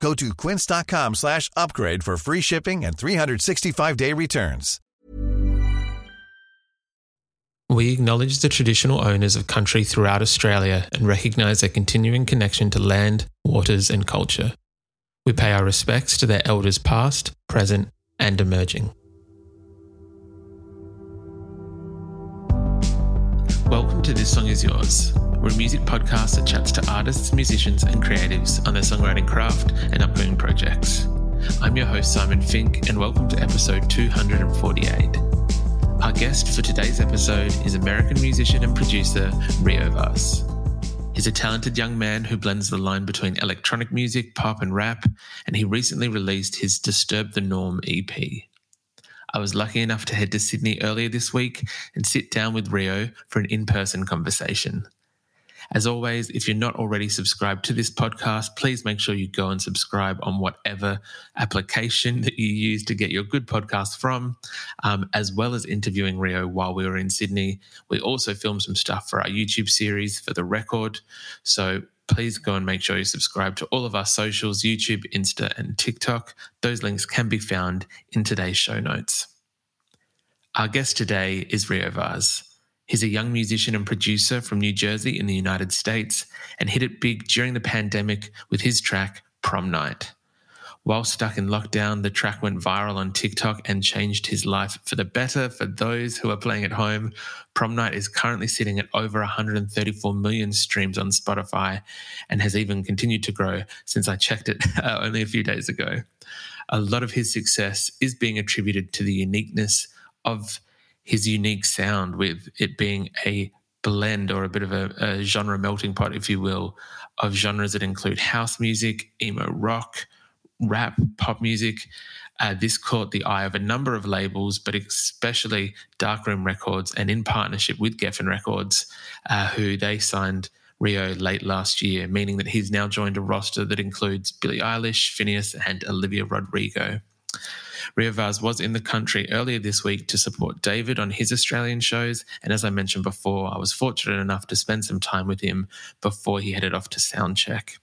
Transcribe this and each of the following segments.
Go to quince.com slash upgrade for free shipping and 365-day returns. We acknowledge the traditional owners of country throughout Australia and recognise their continuing connection to land, waters, and culture. We pay our respects to their elders past, present, and emerging. Welcome to This Song Is Yours. We're a music podcast that chats to artists, musicians, and creatives on their songwriting craft and upcoming projects. I'm your host, Simon Fink, and welcome to episode 248. Our guest for today's episode is American musician and producer Riovaz. He's a talented young man who blends the line between electronic music, pop, and rap, and he recently released his Disturb the Norm EP. I was lucky enough to head to Sydney earlier this week and sit down with Rio for an in person conversation. As always, if you're not already subscribed to this podcast, please make sure you go and subscribe on whatever application that you use to get your good podcast from, um, as well as interviewing Rio while we were in Sydney. We also filmed some stuff for our YouTube series for the record. So please go and make sure you subscribe to all of our socials YouTube, Insta, and TikTok. Those links can be found in today's show notes. Our guest today is Riovaz. He's a young musician and producer from New Jersey in the United States and hit it big during the pandemic with his track Prom Night. While stuck in lockdown, the track went viral on TikTok and changed his life for the better for those who are playing at home. Prom Night is currently sitting at over 134 million streams on Spotify and has even continued to grow since I checked it uh, only a few days ago. A lot of his success is being attributed to the uniqueness of his unique sound, with it being a blend or a bit of a, a genre melting pot, if you will, of genres that include house music, emo rock, rap, pop music. Uh, this caught the eye of a number of labels, but especially Darkroom Records and in partnership with Geffen Records, uh, who they signed Rio late last year, meaning that he's now joined a roster that includes Billie Eilish, Finneas, and Olivia Rodrigo. Riovaz was in the country earlier this week to support D4vd on his Australian shows. And as I mentioned before, I was fortunate enough to spend some time with him before he headed off to soundcheck.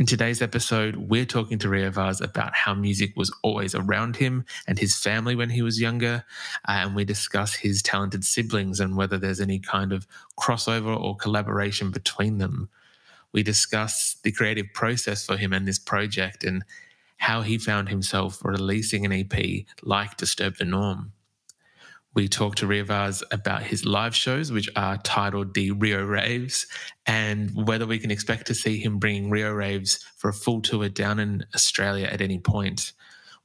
In today's episode, we're talking to Riovaz about how music was always around him and his family when he was younger. Uh, and we discuss his talented siblings and whether there's any kind of crossover or collaboration between them. We discuss the creative process for him and this project and how he found himself releasing an EP like Disturb the Norm. We talked to Riovaz about his live shows, which are titled the Rioraves, and whether we can expect to see him bringing Rioraves for a full tour down in Australia at any point.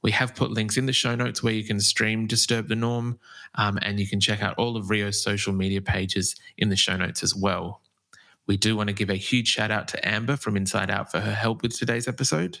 We have put links in the show notes where you can stream Disturb the Norm, um, and you can check out all of Rio's social media pages in the show notes as well. We do want to give a huge shout out to Amber from Inside Out for her help with today's episode.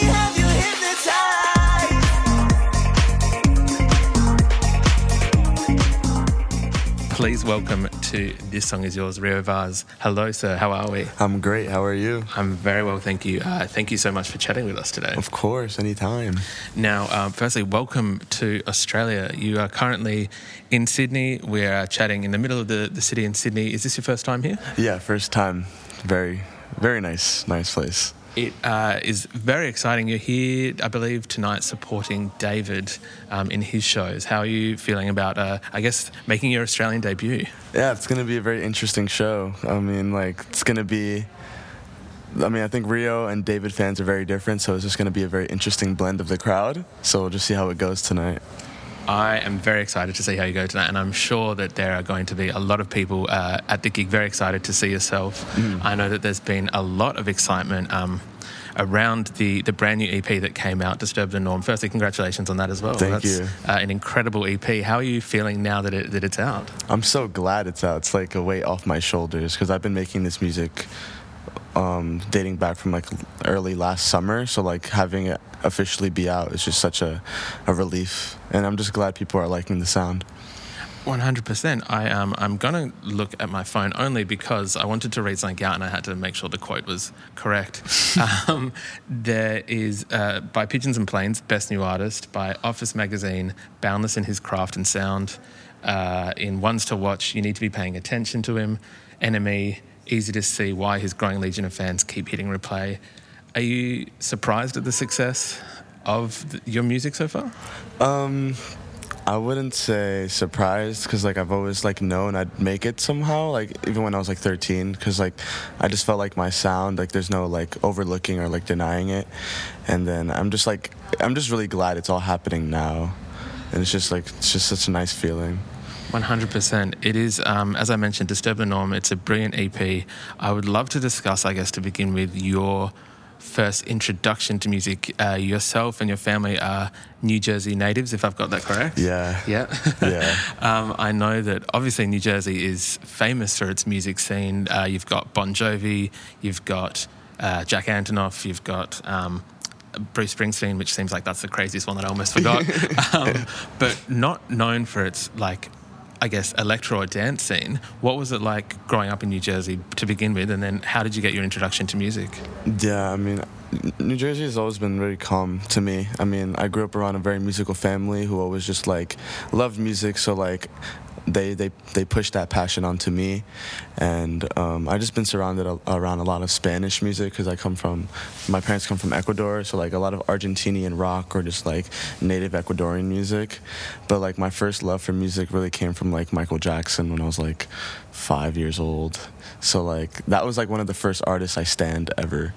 Please welcome to This Song Is Yours, Riovaz. Hello, sir. How are we? I'm great. How are you? I'm very well, thank you. Uh, thank you so much for chatting with us today. Of course, anytime. Now, um, firstly, welcome to Australia. You are currently in Sydney. We're chatting in the middle of the, the city in Sydney. Is this your first time here? Yeah, first time. Very, very nice, nice place. It uh, is very exciting. You're here, I believe, tonight supporting D4vd um, in his shows. How are you feeling about, uh, I guess, making your Australian debut? Yeah, it's going to be a very interesting show. I mean, like, it's going to be. I mean, I think Rio and D4vd fans are very different, so it's just going to be a very interesting blend of the crowd. So we'll just see how it goes tonight. I am very excited to see how you go tonight, and I'm sure that there are going to be a lot of people uh, at the gig very excited to see yourself. Mm. I know that there's been a lot of excitement um, around the, the brand new EP that came out, Disturb the Norm. Firstly, congratulations on that as well. Thank That's, you. Uh, an incredible EP. How are you feeling now that, it, that it's out? I'm so glad it's out. It's like a weight off my shoulders because I've been making this music um, dating back from like early last summer. So like having it officially be out is just such a, a relief, and I'm just glad people are liking the sound. One hundred percent. I um, I'm gonna look at my phone only because I wanted to read something out and I had to make sure the quote was correct. um, there is uh, by Pigeons and Planes, Best New Artist by Office Magazine, boundless in his craft and sound. Uh, in Ones to Watch, you need to be paying attention to him. NME, easy to see why his growing legion of fans keep hitting replay. Are you surprised at the success of th- your music so far? Um, I wouldn't say surprised because like I've always like known I'd make it somehow. Like even when I was like 13, because like I just felt like my sound like there's no like overlooking or like denying it. And then I'm just like I'm just really glad it's all happening now, and it's just like it's just such a nice feeling. 100%. It is, um, as I mentioned, Disturb the Norm. It's a brilliant EP. I would love to discuss, I guess, to begin with, your first introduction to music. Uh, yourself and your family are New Jersey natives, if I've got that correct. Yeah. Yeah. Yeah. um, I know that obviously New Jersey is famous for its music scene. Uh, you've got Bon Jovi, you've got uh, Jack Antonoff, you've got. Um, Bruce Springsteen, which seems like that's the craziest one that I almost forgot, um, but not known for its like I guess, electro or dance scene. What was it like growing up in New Jersey to begin with, and then how did you get your introduction to music? Yeah, I mean, New Jersey has always been very calm to me. I mean, I grew up around a very musical family who always just like loved music, so like they they they pushed that passion onto me, and um, I just been surrounded a, around a lot of Spanish music because I come from my parents come from Ecuador, so like a lot of Argentinian rock or just like native Ecuadorian music. But like my first love for music really came from like Michael Jackson when I was like five years old. So like that was like one of the first artists I stand ever.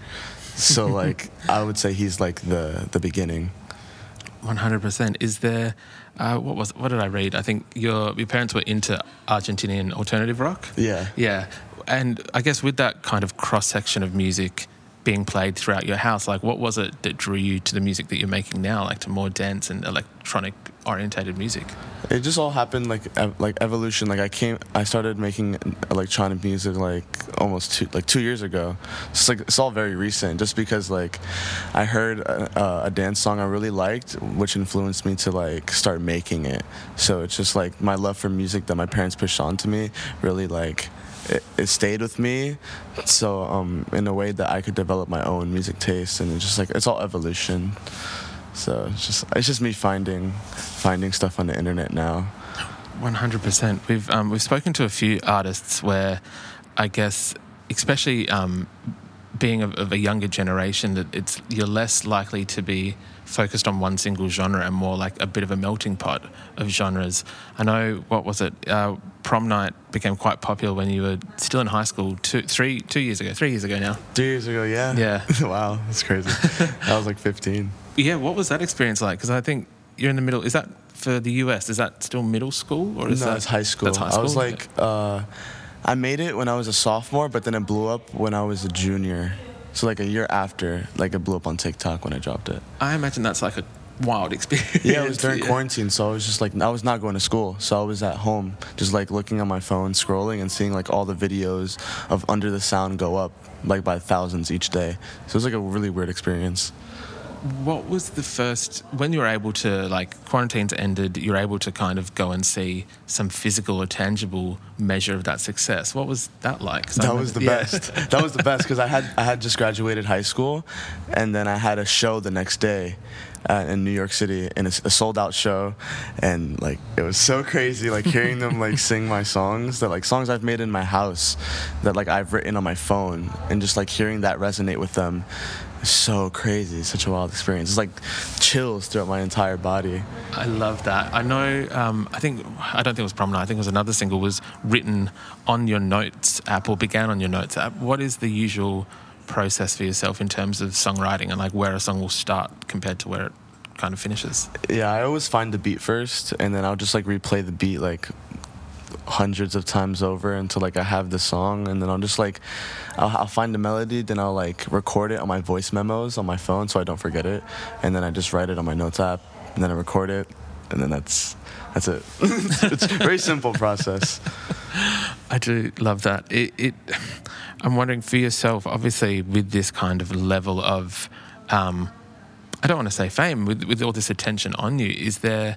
So like I would say he's like the the beginning. One hundred percent. Is there? Uh, what was? What did I read? I think your your parents were into Argentinian alternative rock. Yeah. Yeah, and I guess with that kind of cross section of music being played throughout your house, like what was it that drew you to the music that you're making now, like to more dance and electronic orientated music? It just all happened like ev- like evolution. Like I came, I started making electronic music like almost two like two years ago. It's like it's all very recent. Just because like I heard a, a dance song I really liked, which influenced me to like start making it. So it's just like my love for music that my parents pushed onto me really like it, it stayed with me. So um, in a way that I could develop my own music taste, and it's just like it's all evolution. So it's just it's just me finding finding stuff on the internet now. One hundred percent. We've um, we've spoken to a few artists where, I guess, especially um, being of, of, a younger generation, that it's you're less likely to be focused on one single genre and more like a bit of a melting pot of genres. I know what was it? Uh, prom night became quite popular when you were still in high school. Two, three, two years ago. Three years ago now. Three years ago, yeah. Yeah. wow, that's crazy. I was like 15. Yeah. What was that experience like? Because I think you're in the middle. Is that for the US? Is that still middle school or is no, that high school? That's high school. I was like, uh, I made it when I was a sophomore, but then it blew up when I was a junior. So like a year after, like it blew up on TikTok when I dropped it. I imagine that's like a wild experience. Yeah, it was during Yeah. quarantine, so I was just like I was not going to school, so I was at home, just like looking on my phone, scrolling, and seeing like all the videos of Under the Sound go up like by thousands each day. So it was like a really weird experience. What was the first when you were able to like quarantines ended? You're able to kind of go and see some physical or tangible measure of that success. What was that like? 'Cause I That was the best. that was the best because I had I had just graduated high school, and then I had a show the next day. Uh, in New York City, in a, a sold out show, and like it was so crazy, like hearing them like sing my songs, that like songs I've made in my house, that like I've written on my phone, and just like hearing that resonate with them, so crazy. It's such a wild experience. It's like chills throughout my entire body. I love that. I know. Um, I think I don't think it was prom night. I think it was another single was written on your notes app or began on your notes app. What is the usual process for yourself in terms of songwriting and like where a song will start compared to where it kind of finishes? Yeah, I always find the beat first, and then I'll just like replay the beat like hundreds of times over until like I have the song, and then I'll just like I'll, I'll find the melody, then I'll like record it on my voice memos on my phone so I don't forget it, and then I just write it on my notes app, and then I record it, and then that's that's it. it's a very simple process. I do love that. It, it, I'm wondering for yourself, obviously, with this kind of level of, um, I don't want to say fame, with, with all this attention on you, is there.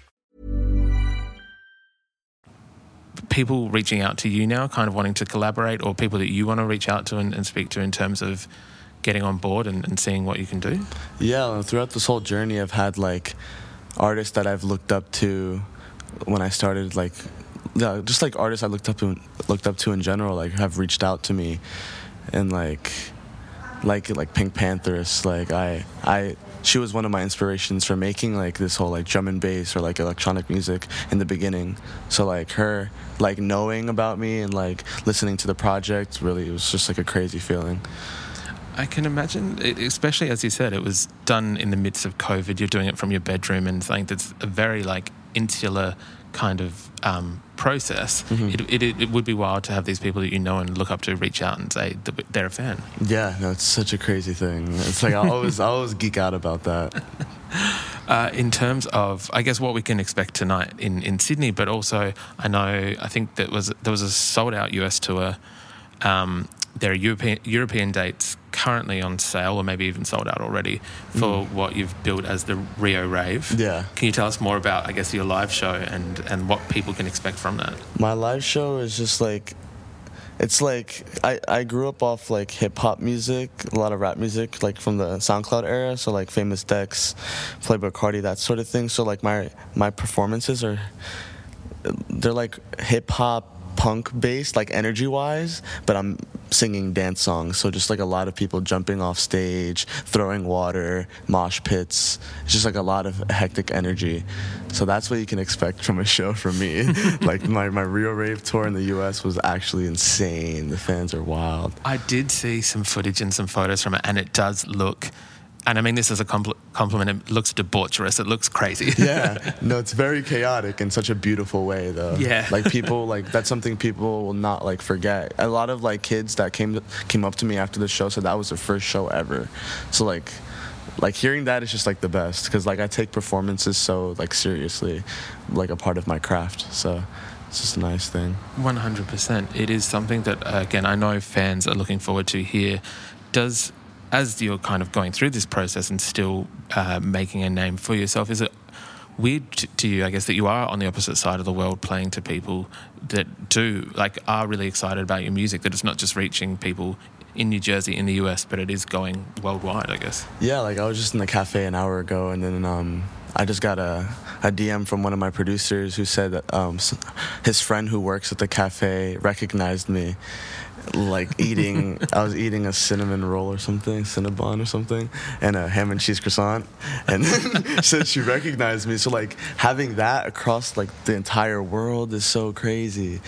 People reaching out to you now, kind of wanting to collaborate, or people that you want to reach out to and, and speak to in terms of getting on board and, and seeing what you can do? Yeah, throughout this whole journey, I've had like artists that I've looked up to when I started, like yeah, just like artists I looked up to looked up to in general, like have reached out to me, and like like like PinkPantheress, like I I she was one of my inspirations for making like this whole like drum and bass or like electronic music in the beginning. So like her like knowing about me and like listening to the project really it was just like a crazy feeling. I can imagine, especially as you said, it was done in the midst of COVID. You're doing it from your bedroom, and something that's a very like insular kind of um, process. Mm-hmm. It, it, it, would be wild to have these people that you know and look up to reach out and say they're a fan. Yeah, no, it's such a crazy thing. It's like I always, I always geek out about that. Uh, in terms of, I guess, what we can expect tonight in, in Sydney, but also I know I think that was there was a sold out US tour. Um, there are European European dates currently on sale, or maybe even sold out already, for mm. what you've built as the Rio Rave. Yeah. Can you tell us more about, I guess, your live show and and what people can expect from that? My live show is just like. It's like I, I grew up off like hip hop music, a lot of rap music, like from the SoundCloud era. So like Famous Dex, Playboi Carti, that sort of thing. So like my my performances are, they're like hip hop punk based, like energy wise, but I'm singing dance songs. So just like a lot of people jumping off stage, throwing water, mosh pits. It's just like a lot of hectic energy. So that's what you can expect from a show from me. like my, my Rio Rave tour in the US was actually insane. The fans are wild. I did see some footage and some photos from it, and it does look and I mean this is a compl- compliment. It looks debaucherous. It looks crazy. yeah, no, it's very chaotic in such a beautiful way, though. Yeah, like people like that's something people will not like forget. A lot of like kids that came to, came up to me after the show said that was their first show ever. So like, like hearing that is just like the best because like I take performances so like seriously, like a part of my craft. So it's just a nice thing. 100%. It is something that, uh, again, I know fans are looking forward to here. Does as you're kind of going through this process and still uh, making a name for yourself, is it weird to you, I guess, that you are on the opposite side of the world playing to people that do, like, are really excited about your music, that it's not just reaching people in New Jersey, in the US, but it is going worldwide, I guess? Yeah, like, I was just in the cafe an hour ago, and then, um, I just got a, a DM from one of my producers who said that um, his friend who works at the cafe recognized me like eating I was eating a cinnamon roll or something, Cinnabon or something, and a ham and cheese croissant. And said she recognized me. So like having that across like the entire world is so crazy.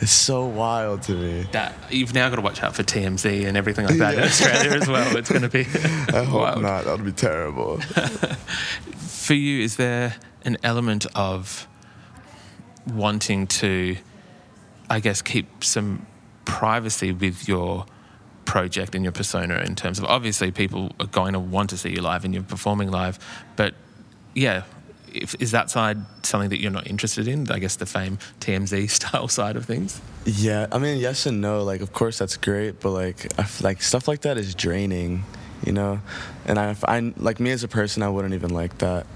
It's so wild to me. That you've now got to watch out for TMZ and everything like that yeah. in Australia as well. It's going to be. I hope wild. not. That would be terrible. for you, is there an element of wanting to, I guess, keep some privacy with your project and your persona in terms of obviously people are going to want to see you live and you're performing live, but yeah, if, is that side something that you're not interested in? I guess the fame TMZ style side of things. Yeah, I mean, yes and no. Like, of course, that's great, but like, like stuff like that is draining, you know. And I, I, like me as a person, I wouldn't even like that.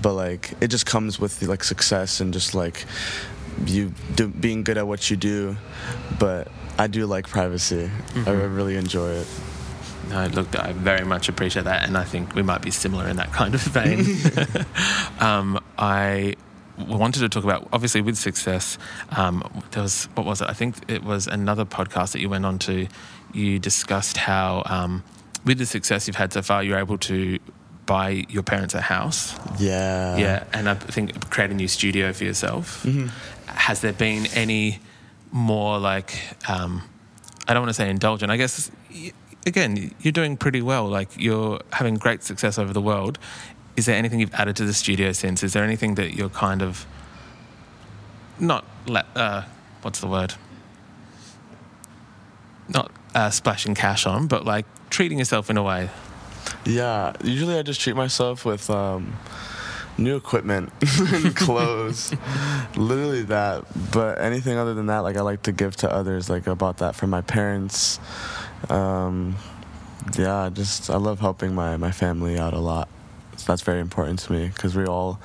But like, it just comes with like success and just like you do, being good at what you do. But I do like privacy. I really enjoy it. No, look, I very much appreciate that, and I think we might be similar in that kind of vein. um, I wanted to talk about obviously with success. Um, there was what was it? I think it was another podcast that you went on to. You discussed how um, with the success you've had so far, you're able to buy your parents a house. Yeah. Yeah, and I think create a new studio for yourself. Mm-hmm. Has there been any more like um, I don't want to say indulgent. I guess again, you're doing pretty well. Like you're having great success over the world. Is there anything you've added to the studio since? Is there anything that you're kind of not uh, what's the word? Not uh, splashing cash on, but like treating yourself in a way. Yeah, usually I just treat myself with um, new equipment and clothes. Literally that. But anything other than that, like I like to give to others. Like I bought that for my parents. Um, yeah, just I love helping my, my family out a lot. So that's very important to me because we're all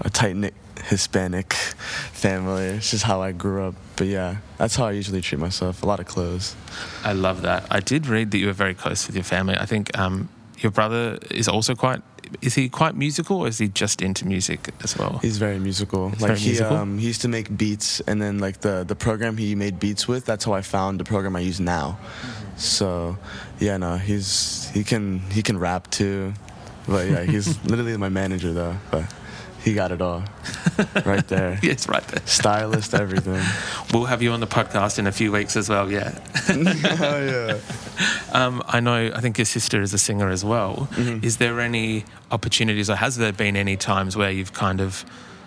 a tight knit Hispanic family. It's just how I grew up. But yeah, that's how I usually treat myself. A lot of clothes. I love that. I did read that you were very close with your family. I think um, your brother is also quite. Is he quite musical, or is he just into music as well? He's very musical. like very he musical? um he used to make beats and then like the the program he made beats with, that's how I found the program I use now. So, yeah, no, he's he can he can rap too. But yeah, he's literally my manager though, but he got it all. right there. yes, right there. Stylist, everything. We'll have you on the podcast in a few weeks as well. Yeah. oh yeah. Um, I know. I think your sister is a singer as well. Mm-hmm. Is there any opportunities, or has there been any times where you've kind of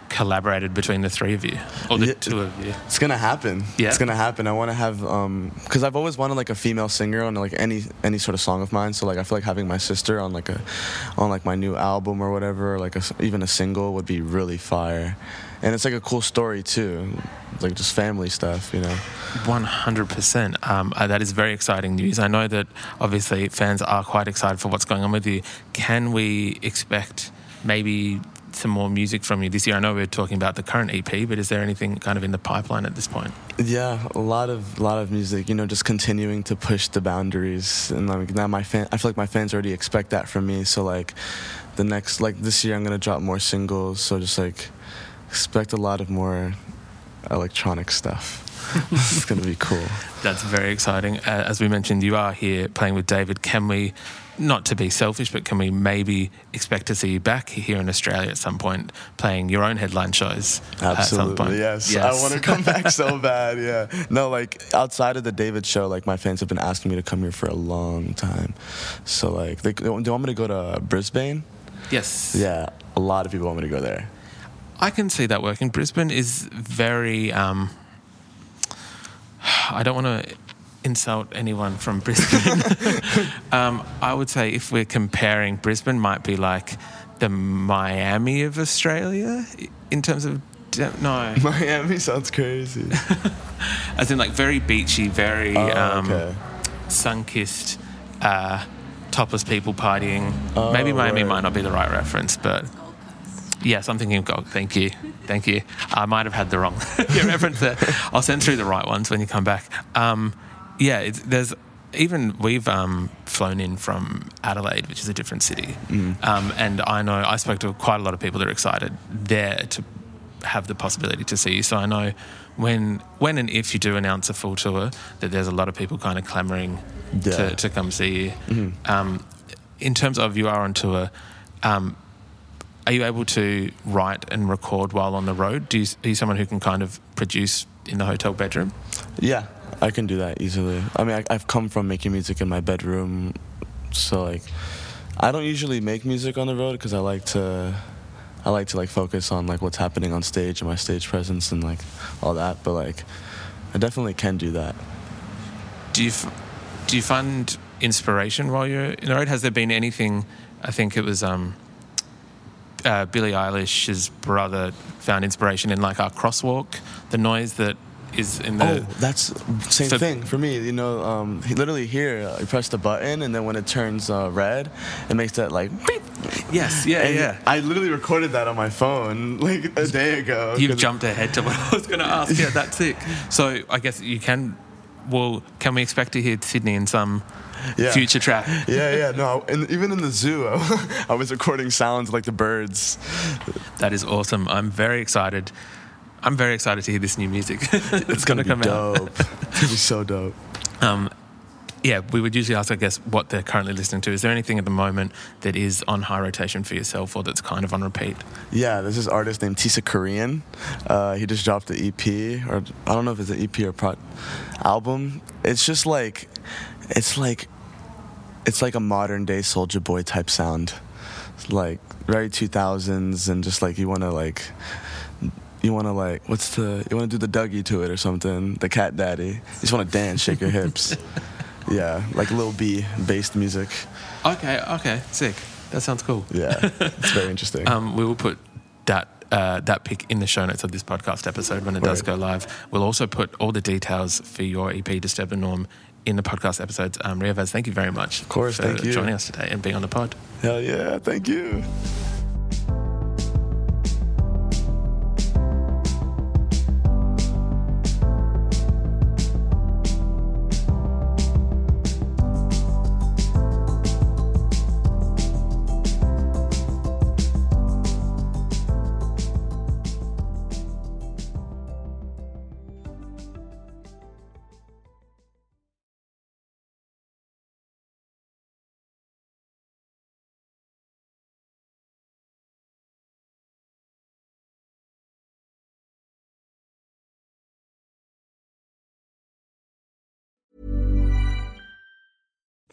collaborated between the three of you, or the Yeah. two of you? It's gonna happen. Yeah. It's gonna happen. I want to have um, cause I've always wanted like a female singer on like any any sort of song of mine. So like I feel like having my sister on like a, on like my new album or whatever, or like a even a single would be really fire, and it's like a cool story too, like just family stuff, you know. One hundred percent. Um, uh, That is very exciting news. I know that obviously fans are quite excited for what's going on with you. Can we expect maybe some more music from you this year? I know we're talking about the current EP, but is there anything kind of in the pipeline at this point? Yeah, a lot of lot of music. You know, just continuing to push the boundaries, and like now my fan, I feel like my fans already expect that from me. So like, the next like this year, I'm gonna drop more singles. So just like, expect a lot of more electronic stuff. it's gonna be cool. That's very exciting. Uh, as we mentioned, you are here playing with D4vd. Can we, not to be selfish, but can we maybe expect to see you back here in Australia at some point, playing your own headline shows at some point? Absolutely, yes. I want to come back so bad. Yeah. No, like outside of the D4vd show, like my fans have been asking me to come here for a long time. So like, they, they want me to go to Brisbane. Yes. Yeah, a lot of people want me to go there. I can see that working. Brisbane is very. Um, I don't want to insult anyone from Brisbane. um, I would say if we're comparing, Brisbane might be like the Miami of Australia in terms of. No, Miami sounds crazy. as in like very beachy, very Oh, um, okay. sun-kissed, uh, topless people partying. Oh, Maybe Miami right. might not be the right reference, but yes, I'm thinking of God. Thank you, thank you. I might have had the wrong reference there. I'll send through the right ones when you come back. Um, yeah, it's, there's even we've um, flown in from Adelaide, which is a different city, Mm. um, and I know I spoke to quite a lot of people that are excited there to have the possibility to see you. So I know when when and if you do announce a full tour, that there's a lot of people kind of clamoring Yeah. Mm-hmm. to, to come see you. Um, in terms of you are on tour, um, are you able to write and record while on the road? Do you, are you someone who can kind of produce in the hotel bedroom? Yeah, I can do that easily. I mean, I, I've come from making music in my bedroom, so like, I don't usually make music on the road because I like to, I like to like focus on like what's happening on stage and my stage presence and like all that. But like, I definitely can do that. Do you f- do you find inspiration while you're in the road? Has there been anything? I think it was um, uh, Billie Eilish's brother found inspiration in like our crosswalk, the noise that is in the. Oh, that's same So- thing for me. You know, um, he literally here, uh, you press the button, and then when it turns uh, red, it makes that like. beep. Yes, yeah, And yeah. I literally recorded that on my phone like a day ago. You've jumped ahead to what I was going to ask. Yeah, that's sick. So I guess you can. Well, can we expect to hear Sydney in some Yeah. future track? Yeah, yeah, no. And even in the zoo, I was recording sounds like the birds. That is awesome. I'm very excited. I'm very excited to hear this new music. it's going to come out. dope. it's gonna be so dope. Um, yeah, we would usually ask, I guess, what they're currently listening to. Is there anything at the moment that is on high rotation for yourself or that's kind of on repeat? Yeah, there's this artist named Tisakorean. Uh, he just dropped the EP, or I don't know if it's an EP or pro- album. It's just like, it's like, it's like a modern day Soulja Boy type sound. Like very 2000s, and just like you want to like, you want to like, what's the, you want to do the Dougie to it or something, the Cat Daddy. You just want to dance, shake your hips. Yeah, like Lil B based music. Okay, okay, sick. That sounds cool. Yeah, it's very interesting. Um, we will put that uh, that pick in the show notes of this podcast episode when it does Right. go live. We'll also put all the details for your EP, Disturb the Norm, in the podcast episodes. Um, Riovaz, thank you very much of course, for thank you. joining us today and being on the pod. Hell yeah, thank you.